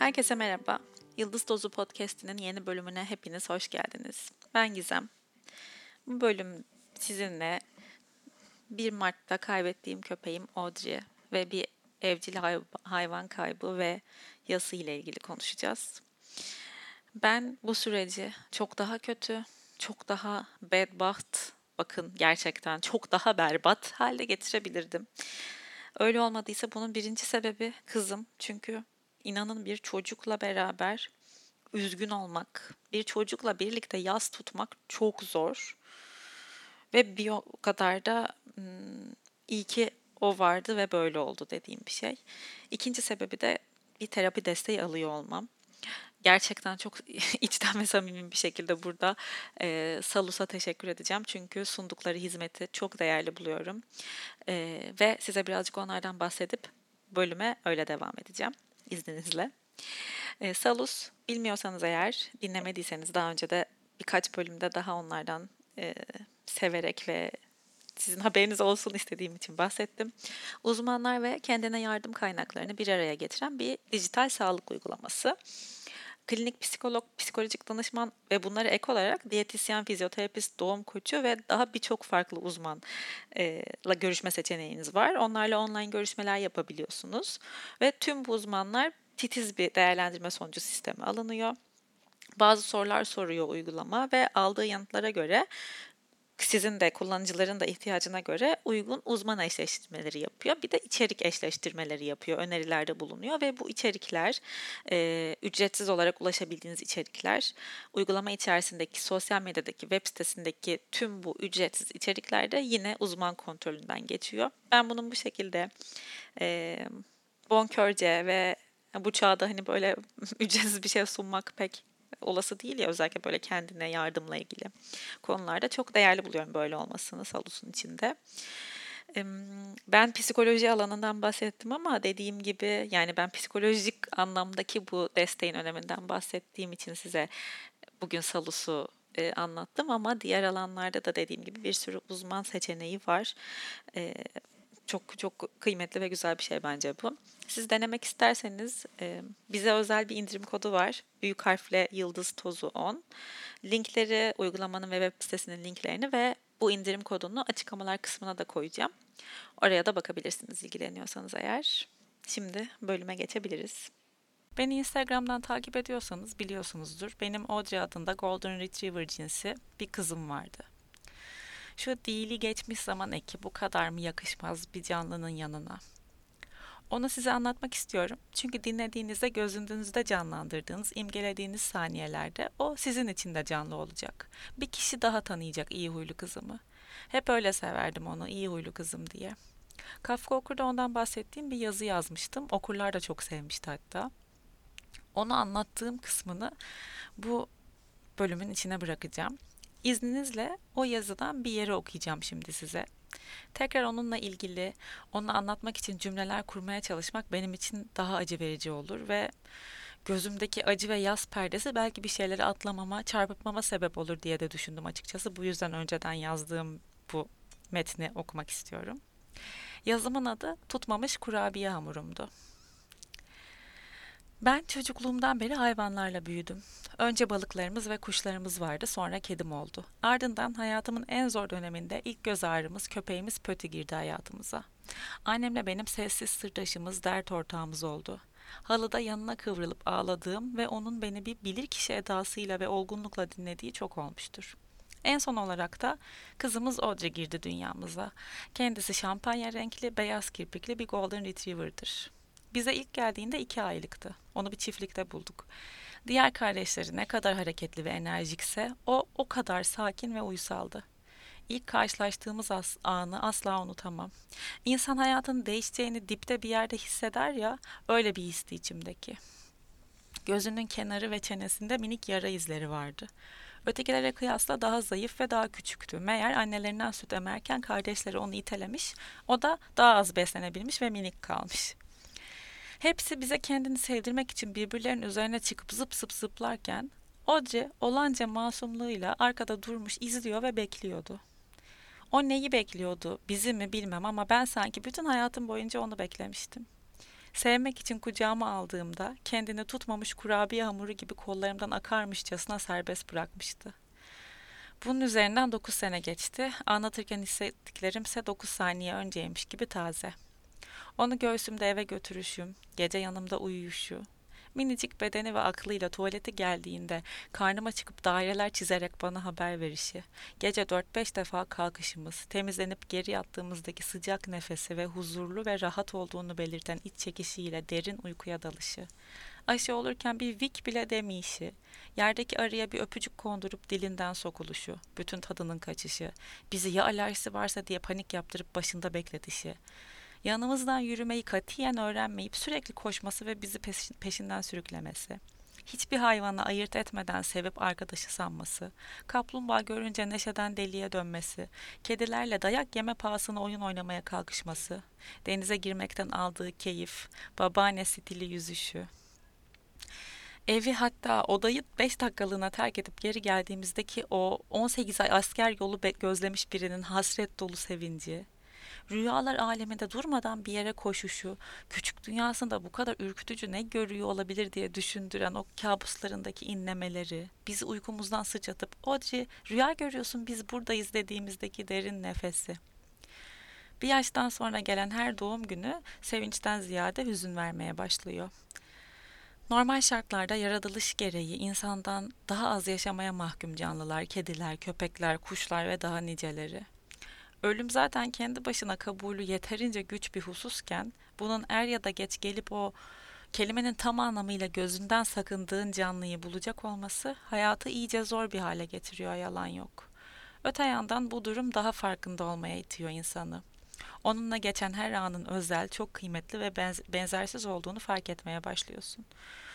Herkese merhaba. Yıldız Dozu Podcast'inin yeni bölümüne hepiniz hoş geldiniz. Ben Gizem. Bu bölüm sizinle 1 Mart'ta kaybettiğim köpeğim Audrey ve bir evcil hayvan kaybı ve yası ile ilgili konuşacağız. Ben bu süreci çok daha kötü, çok daha bedbaht, bakın gerçekten çok daha berbat halde getirebilirdim. Öyle olmadıysa bunun birinci sebebi kızım. Çünkü inanın bir çocukla beraber üzgün olmak, bir çocukla birlikte yaz tutmak çok zor. Ve bir o kadar da iyi ki o vardı ve böyle oldu dediğim bir şey. İkinci sebebi de bir terapi desteği alıyor olmam. Gerçekten çok içten ve samimi bir şekilde burada e, Salus'a teşekkür edeceğim. Çünkü sundukları hizmeti çok değerli buluyorum. E, ve size birazcık onlardan bahsedip bölüme öyle devam edeceğim izninizle. E, Salus bilmiyorsanız eğer dinlemediyseniz daha önce de birkaç bölümde daha onlardan e, severek ve sizin haberiniz olsun istediğim için bahsettim. Uzmanlar ve kendine yardım kaynaklarını bir araya getiren bir dijital sağlık uygulaması. Klinik psikolog, psikolojik danışman ve bunlara ek olarak diyetisyen, fizyoterapist, doğum koçu ve daha birçok farklı uzmanla görüşme seçeneğiniz var. Onlarla online görüşmeler yapabiliyorsunuz. Ve tüm bu uzmanlar titiz bir değerlendirme sonucu sisteme alınıyor. Bazı sorular soruyor uygulama ve aldığı yanıtlara göre sizin de kullanıcıların da ihtiyacına göre uygun uzman eşleştirmeleri yapıyor. Bir de içerik eşleştirmeleri yapıyor, önerilerde bulunuyor ve bu içerikler e, ücretsiz olarak ulaşabildiğiniz içerikler uygulama içerisindeki sosyal medyadaki web sitesindeki tüm bu ücretsiz içeriklerde yine uzman kontrolünden geçiyor. Ben bunun bu şekilde e, bonkörce ve bu çağda hani böyle ücretsiz bir şey sunmak pek olası değil ya özellikle böyle kendine yardımla ilgili konularda çok değerli buluyorum böyle olmasını Salus'un içinde. Ben psikoloji alanından bahsettim ama dediğim gibi yani ben psikolojik anlamdaki bu desteğin öneminden bahsettiğim için size bugün Salus'u e, anlattım ama diğer alanlarda da dediğim gibi bir sürü uzman seçeneği var. E, çok çok kıymetli ve güzel bir şey bence bu. Siz denemek isterseniz e, bize özel bir indirim kodu var. Büyük harfle yıldız tozu 10. Linkleri uygulamanın ve web sitesinin linklerini ve bu indirim kodunu açıklamalar kısmına da koyacağım. Oraya da bakabilirsiniz ilgileniyorsanız eğer. Şimdi bölüme geçebiliriz. Beni Instagram'dan takip ediyorsanız biliyorsunuzdur. Benim Audrey adında Golden Retriever cinsi bir kızım vardı. Şu dili geçmiş zaman eki bu kadar mı yakışmaz bir canlının yanına? Onu size anlatmak istiyorum. Çünkü dinlediğinizde gözünüzde canlandırdığınız, imgelediğiniz saniyelerde o sizin için de canlı olacak. Bir kişi daha tanıyacak iyi huylu kızımı. Hep öyle severdim onu, iyi huylu kızım diye. Kafka Okur'da ondan bahsettiğim bir yazı yazmıştım. Okurlar da çok sevmişti hatta. Onu anlattığım kısmını bu bölümün içine bırakacağım. İzninizle o yazıdan bir yeri okuyacağım şimdi size. Tekrar onunla ilgili, onu anlatmak için cümleler kurmaya çalışmak benim için daha acı verici olur ve gözümdeki acı ve yaz perdesi belki bir şeyleri atlamama, çarpıtmama sebep olur diye de düşündüm açıkçası. Bu yüzden önceden yazdığım bu metni okumak istiyorum. Yazımın adı Tutmamış Kurabiye Hamurumdu. Ben çocukluğumdan beri hayvanlarla büyüdüm. Önce balıklarımız ve kuşlarımız vardı, sonra kedim oldu. Ardından hayatımın en zor döneminde ilk göz ağrımız, köpeğimiz Pötü girdi hayatımıza. Annemle benim sessiz sırdaşımız, dert ortağımız oldu. Halıda yanına kıvrılıp ağladığım ve onun beni bir bilirkişi edasıyla ve olgunlukla dinlediği çok olmuştur. En son olarak da kızımız Audrey girdi dünyamıza. Kendisi şampanya renkli, beyaz kirpikli bir Golden Retriever'dır. Bize ilk geldiğinde iki aylıktı. Onu bir çiftlikte bulduk. Diğer kardeşleri ne kadar hareketli ve enerjikse o o kadar sakin ve uysaldı. İlk karşılaştığımız as anı asla unutamam. İnsan hayatın değişeceğini dipte bir yerde hisseder ya, öyle bir histi içimdeki. Gözünün kenarı ve çenesinde minik yara izleri vardı. Ötekilere kıyasla daha zayıf ve daha küçüktü. Meğer annelerinden süt emerken kardeşleri onu itelemiş, o da daha az beslenebilmiş ve minik kalmış. Hepsi bize kendini sevdirmek için birbirlerinin üzerine çıkıp zıp zıp zıplarken Audrey olanca masumluğuyla arkada durmuş izliyor ve bekliyordu. O neyi bekliyordu, bizi mi bilmem ama ben sanki bütün hayatım boyunca onu beklemiştim. Sevmek için kucağıma aldığımda kendini tutmamış kurabiye hamuru gibi kollarımdan akarmışçasına serbest bırakmıştı. Bunun üzerinden 9 sene geçti. Anlatırken hissettiklerimse 9 saniye önceymiş gibi taze. Onu göğsümde eve götürüşüm, gece yanımda uyuyuşu, minicik bedeni ve aklıyla tuvaleti geldiğinde karnıma çıkıp daireler çizerek bana haber verişi, gece 4-5 defa kalkışımız, temizlenip geri yattığımızdaki sıcak nefesi ve huzurlu ve rahat olduğunu belirten iç çekişiyle derin uykuya dalışı, aşı olurken bir vik bile demeyişi, yerdeki arıya bir öpücük kondurup dilinden sokuluşu, bütün tadının kaçışı, bizi ya alerjisi varsa diye panik yaptırıp başında bekletişi, yanımızdan yürümeyi katiyen öğrenmeyip sürekli koşması ve bizi peşinden sürüklemesi, hiçbir hayvanı ayırt etmeden sevip arkadaşı sanması, kaplumbağa görünce neşeden deliye dönmesi, kedilerle dayak yeme pahasına oyun oynamaya kalkışması, denize girmekten aldığı keyif, babaanne stili yüzüşü, Evi hatta odayı 5 dakikalığına terk edip geri geldiğimizdeki o 18 ay asker yolu gözlemiş birinin hasret dolu sevinci, rüyalar aleminde durmadan bir yere koşuşu, küçük dünyasında bu kadar ürkütücü ne görüyor olabilir diye düşündüren o kabuslarındaki inlemeleri, bizi uykumuzdan sıçratıp Audrey rüya görüyorsun biz buradayız dediğimizdeki derin nefesi. Bir yaştan sonra gelen her doğum günü sevinçten ziyade hüzün vermeye başlıyor. Normal şartlarda yaratılış gereği insandan daha az yaşamaya mahkum canlılar, kediler, köpekler, kuşlar ve daha niceleri. Ölüm zaten kendi başına kabulü yeterince güç bir hususken bunun er ya da geç gelip o kelimenin tam anlamıyla gözünden sakındığın canlıyı bulacak olması hayatı iyice zor bir hale getiriyor yalan yok. Öte yandan bu durum daha farkında olmaya itiyor insanı. Onunla geçen her anın özel, çok kıymetli ve benzersiz olduğunu fark etmeye başlıyorsun.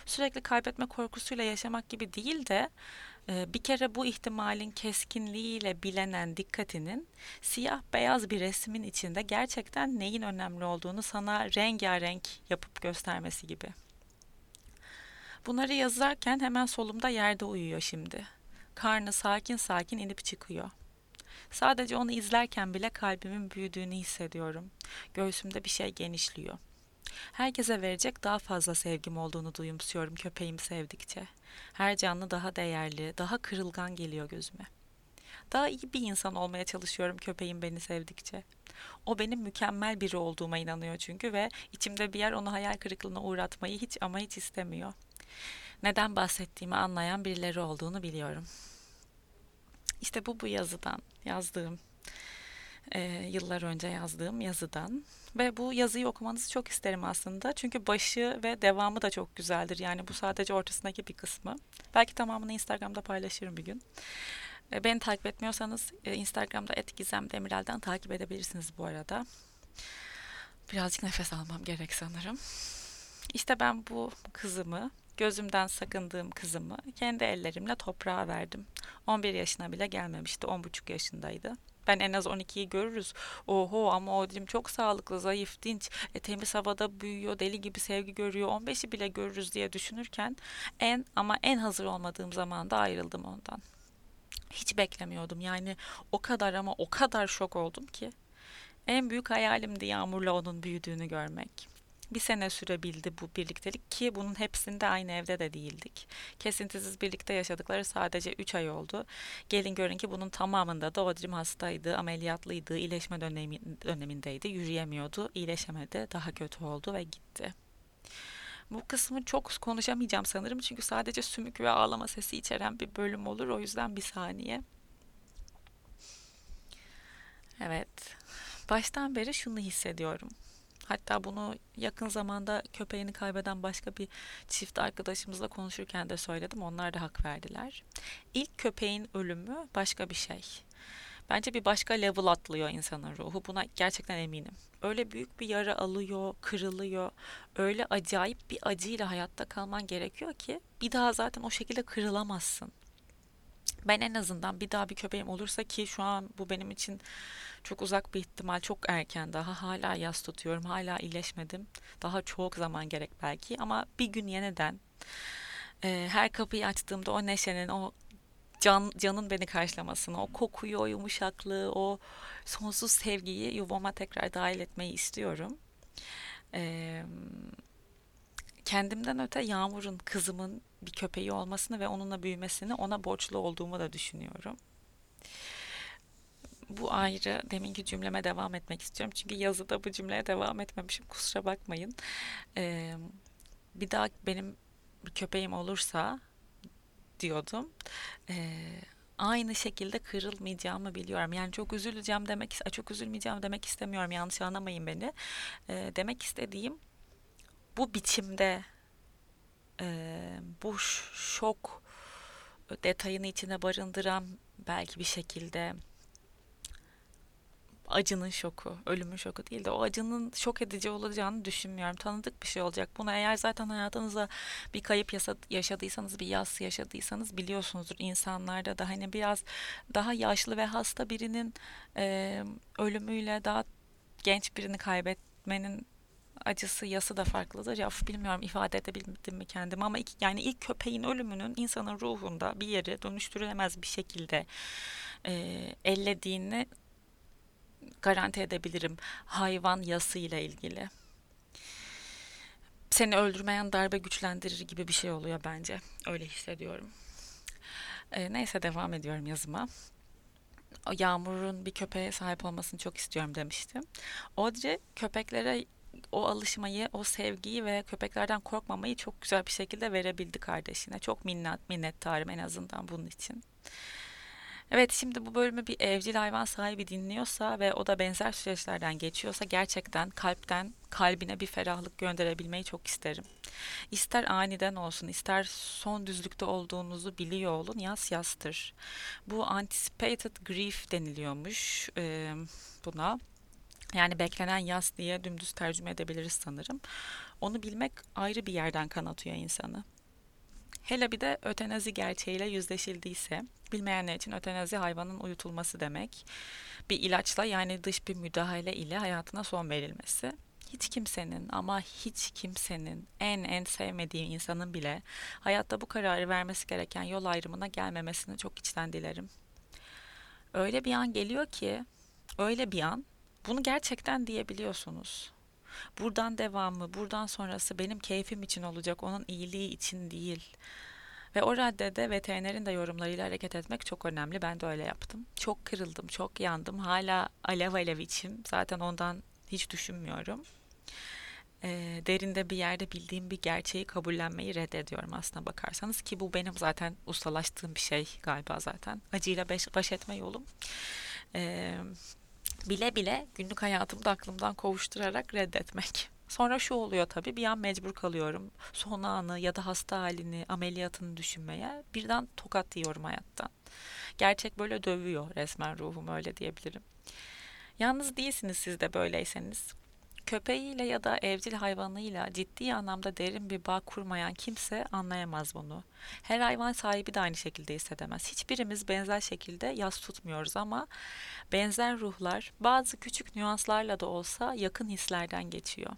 Sürekli kaybetme korkusuyla yaşamak gibi değil de e, bir kere bu ihtimalin keskinliğiyle bilenen dikkatinin siyah beyaz bir resmin içinde gerçekten neyin önemli olduğunu sana rengarenk yapıp göstermesi gibi. Bunları yazarken hemen solumda yerde uyuyor şimdi. Karnı sakin sakin inip çıkıyor. Sadece onu izlerken bile kalbimin büyüdüğünü hissediyorum. Göğsümde bir şey genişliyor. Herkese verecek daha fazla sevgim olduğunu duyumsuyorum köpeğimi sevdikçe. Her canlı daha değerli, daha kırılgan geliyor gözüme. Daha iyi bir insan olmaya çalışıyorum köpeğim beni sevdikçe. O benim mükemmel biri olduğuma inanıyor çünkü ve içimde bir yer onu hayal kırıklığına uğratmayı hiç ama hiç istemiyor. Neden bahsettiğimi anlayan birileri olduğunu biliyorum. İşte bu bu yazıdan yazdığım e, yıllar önce yazdığım yazıdan ve bu yazıyı okumanızı çok isterim aslında. Çünkü başı ve devamı da çok güzeldir. Yani bu sadece ortasındaki bir kısmı. Belki tamamını Instagram'da paylaşırım bir gün. E, beni takip etmiyorsanız e, Instagram'da @gizemdemirel'den takip edebilirsiniz bu arada. Birazcık nefes almam gerek sanırım. İşte ben bu kızımı Gözümden sakındığım kızımı kendi ellerimle toprağa verdim. 11 yaşına bile gelmemişti, 10,5 yaşındaydı. Ben en az 12'yi görürüz. Oho ama o dilim çok sağlıklı, zayıf, dinç, e, temiz havada büyüyor, deli gibi sevgi görüyor. 15'i bile görürüz diye düşünürken en ama en hazır olmadığım zamanda ayrıldım ondan. Hiç beklemiyordum. Yani o kadar ama o kadar şok oldum ki. En büyük hayalimdi Yağmur'la onun büyüdüğünü görmek. Bir sene sürebildi bu birliktelik ki bunun hepsinde aynı evde de değildik. Kesintisiz birlikte yaşadıkları sadece 3 ay oldu. Gelin görün ki bunun tamamında da Odrim hastaydı, ameliyatlıydı, iyileşme dönemi, dönemindeydi, yürüyemiyordu, iyileşemedi, daha kötü oldu ve gitti. Bu kısmı çok konuşamayacağım sanırım çünkü sadece sümük ve ağlama sesi içeren bir bölüm olur. O yüzden bir saniye. Evet. Baştan beri şunu hissediyorum. Hatta bunu yakın zamanda köpeğini kaybeden başka bir çift arkadaşımızla konuşurken de söyledim. Onlar da hak verdiler. İlk köpeğin ölümü başka bir şey. Bence bir başka level atlıyor insanın ruhu. Buna gerçekten eminim. Öyle büyük bir yara alıyor, kırılıyor. Öyle acayip bir acıyla hayatta kalman gerekiyor ki bir daha zaten o şekilde kırılamazsın. Ben en azından bir daha bir köpeğim olursa ki şu an bu benim için çok uzak bir ihtimal, çok erken daha hala yas tutuyorum, hala iyileşmedim. Daha çok zaman gerek belki ama bir gün yeniden e, her kapıyı açtığımda o neşenin, o can, canın beni karşılamasını, o kokuyu, o yumuşaklığı, o sonsuz sevgiyi yuvama tekrar dahil etmeyi istiyorum. Ee, kendimden öte Yağmur'un kızımın bir köpeği olmasını ve onunla büyümesini ona borçlu olduğumu da düşünüyorum. Bu ayrı. Deminki cümleme devam etmek istiyorum. Çünkü yazıda bu cümleye devam etmemişim. Kusura bakmayın. Ee, bir daha benim bir köpeğim olursa diyordum. Ee, aynı şekilde kırılmayacağımı biliyorum. Yani çok üzüleceğim demek, çok üzülmeyeceğim demek istemiyorum. Yanlış anlamayın beni. Ee, demek istediğim bu biçimde e, bu şok detayını içine barındıran belki bir şekilde acının şoku, ölümün şoku değil de o acının şok edici olacağını düşünmüyorum. Tanıdık bir şey olacak. Bunu eğer zaten hayatınızda bir kayıp yaşadıysanız, bir yas yaşadıysanız biliyorsunuzdur. insanlarda da hani biraz daha yaşlı ve hasta birinin e, ölümüyle daha genç birini kaybetmenin acısı yası da farklıdır. Ya bilmiyorum ifade edebildim mi kendimi ama ilk, yani ilk köpeğin ölümünün insanın ruhunda bir yeri dönüştürülemez bir şekilde e, ellediğini garanti edebilirim hayvan yası ile ilgili. Seni öldürmeyen darbe güçlendirir gibi bir şey oluyor bence. Öyle hissediyorum. E, neyse devam ediyorum yazıma. Yağmur'un bir köpeğe sahip olmasını çok istiyorum demiştim. Audrey köpeklere o alışmayı, o sevgiyi ve köpeklerden korkmamayı çok güzel bir şekilde verebildi kardeşine. Çok minnet, minnettarım en azından bunun için. Evet şimdi bu bölümü bir evcil hayvan sahibi dinliyorsa ve o da benzer süreçlerden geçiyorsa gerçekten kalpten kalbine bir ferahlık gönderebilmeyi çok isterim. İster aniden olsun ister son düzlükte olduğunuzu biliyor olun yas yastır. Bu anticipated grief deniliyormuş e, buna. Yani beklenen yas diye dümdüz tercüme edebiliriz sanırım. Onu bilmek ayrı bir yerden kanatıyor insanı. Hele bir de ötenazi gerçeğiyle yüzleşildiyse, bilmeyenler için ötenazi hayvanın uyutulması demek. Bir ilaçla yani dış bir müdahale ile hayatına son verilmesi. Hiç kimsenin ama hiç kimsenin en en sevmediği insanın bile hayatta bu kararı vermesi gereken yol ayrımına gelmemesini çok içten dilerim. Öyle bir an geliyor ki, öyle bir an bunu gerçekten diyebiliyorsunuz. Buradan devamı, buradan sonrası benim keyfim için olacak, onun iyiliği için değil. Ve o raddede veterinerin de yorumlarıyla hareket etmek çok önemli. Ben de öyle yaptım. Çok kırıldım, çok yandım. Hala alev alev içim. Zaten ondan hiç düşünmüyorum. E, derinde bir yerde bildiğim bir gerçeği kabullenmeyi reddediyorum aslına bakarsanız. Ki bu benim zaten ustalaştığım bir şey galiba zaten. Acıyla baş, baş etme yolum. Evet bile bile günlük hayatımda aklımdan kovuşturarak reddetmek. Sonra şu oluyor tabii bir an mecbur kalıyorum. Son anı ya da hasta halini, ameliyatını düşünmeye. Birden tokat yiyorum hayattan. Gerçek böyle dövüyor resmen ruhum öyle diyebilirim. Yalnız değilsiniz siz de böyleyseniz. Köpeğiyle ya da evcil hayvanıyla ciddi anlamda derin bir bağ kurmayan kimse anlayamaz bunu. Her hayvan sahibi de aynı şekilde hissedemez. Hiçbirimiz benzer şekilde yas tutmuyoruz ama benzer ruhlar bazı küçük nüanslarla da olsa yakın hislerden geçiyor.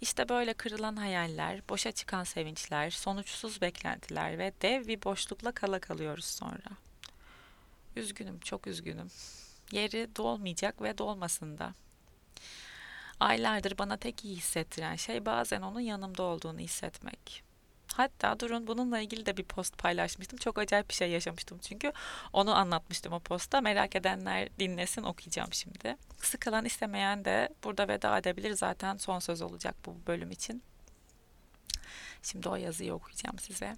İşte böyle kırılan hayaller, boşa çıkan sevinçler, sonuçsuz beklentiler ve dev bir boşlukla kala kalıyoruz sonra. Üzgünüm, çok üzgünüm. Yeri dolmayacak ve dolmasın da. Aylardır bana tek iyi hissettiren şey bazen onun yanımda olduğunu hissetmek. Hatta durun bununla ilgili de bir post paylaşmıştım. Çok acayip bir şey yaşamıştım çünkü. Onu anlatmıştım o posta. Merak edenler dinlesin okuyacağım şimdi. Sıkılan istemeyen de burada veda edebilir. Zaten son söz olacak bu bölüm için. Şimdi o yazıyı okuyacağım size.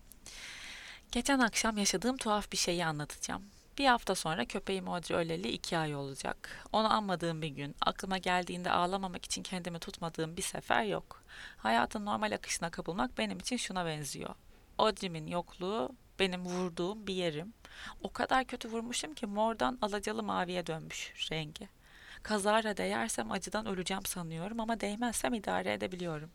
Geçen akşam yaşadığım tuhaf bir şeyi anlatacağım. Bir hafta sonra köpeğim Audrey öleli iki ay olacak. Onu anmadığım bir gün, aklıma geldiğinde ağlamamak için kendimi tutmadığım bir sefer yok. Hayatın normal akışına kapılmak benim için şuna benziyor. Audrey'min yokluğu benim vurduğum bir yerim. O kadar kötü vurmuşum ki mordan alacalı maviye dönmüş rengi. Kazara değersem acıdan öleceğim sanıyorum ama değmezsem idare edebiliyorum.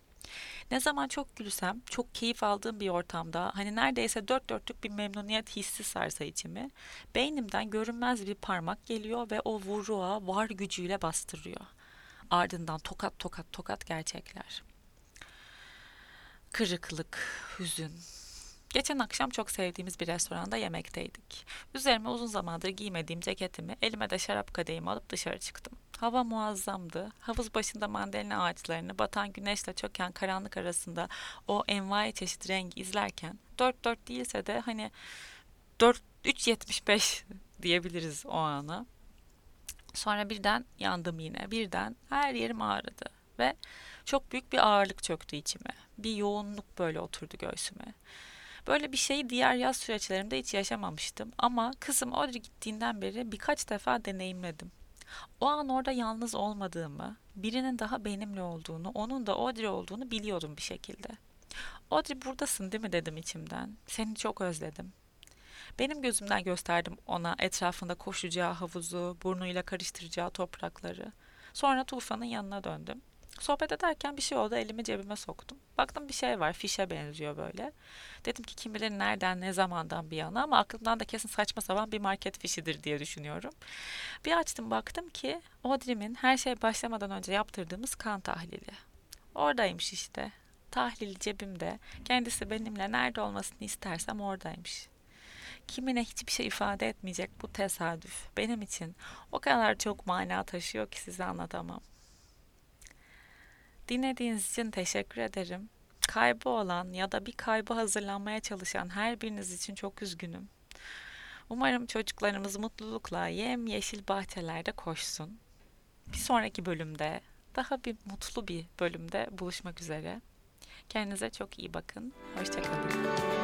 Ne zaman çok gülsem, çok keyif aldığım bir ortamda, hani neredeyse dört dörtlük bir memnuniyet hissi sarsa içimi, beynimden görünmez bir parmak geliyor ve o vuruğa var gücüyle bastırıyor. Ardından tokat tokat tokat gerçekler. Kırıklık, hüzün, Geçen akşam çok sevdiğimiz bir restoranda yemekteydik. Üzerime uzun zamandır giymediğim ceketimi, elime de şarap kadehimi alıp dışarı çıktım. Hava muazzamdı. Havuz başında mandalina ağaçlarını batan güneşle çöken karanlık arasında o envai çeşit rengi izlerken 4-4 değilse de hani 4 3.75 diyebiliriz o ana. Sonra birden yandım yine. Birden her yerim ağrıdı ve çok büyük bir ağırlık çöktü içime. Bir yoğunluk böyle oturdu göğsüme. Böyle bir şeyi diğer yaz süreçlerimde hiç yaşamamıştım ama kızım Audrey gittiğinden beri birkaç defa deneyimledim. O an orada yalnız olmadığımı, birinin daha benimle olduğunu, onun da Audrey olduğunu biliyordum bir şekilde. Audrey buradasın değil mi dedim içimden. Seni çok özledim. Benim gözümden gösterdim ona etrafında koşacağı havuzu, burnuyla karıştıracağı toprakları. Sonra Tufan'ın yanına döndüm. Sohbet ederken bir şey oldu elimi cebime soktum. Baktım bir şey var fişe benziyor böyle. Dedim ki kim bilir nereden ne zamandan bir yana ama aklımdan da kesin saçma sapan bir market fişidir diye düşünüyorum. Bir açtım baktım ki Audrey'min her şey başlamadan önce yaptırdığımız kan tahlili. Oradaymış işte. Tahlil cebimde. Kendisi benimle nerede olmasını istersem oradaymış kimine hiçbir şey ifade etmeyecek bu tesadüf benim için o kadar çok mana taşıyor ki size anlatamam. Dinlediğiniz için teşekkür ederim. Kaybı olan ya da bir kaybı hazırlanmaya çalışan her biriniz için çok üzgünüm. Umarım çocuklarımız mutlulukla yem yeşil bahçelerde koşsun. Bir sonraki bölümde daha bir mutlu bir bölümde buluşmak üzere. Kendinize çok iyi bakın. Hoşçakalın.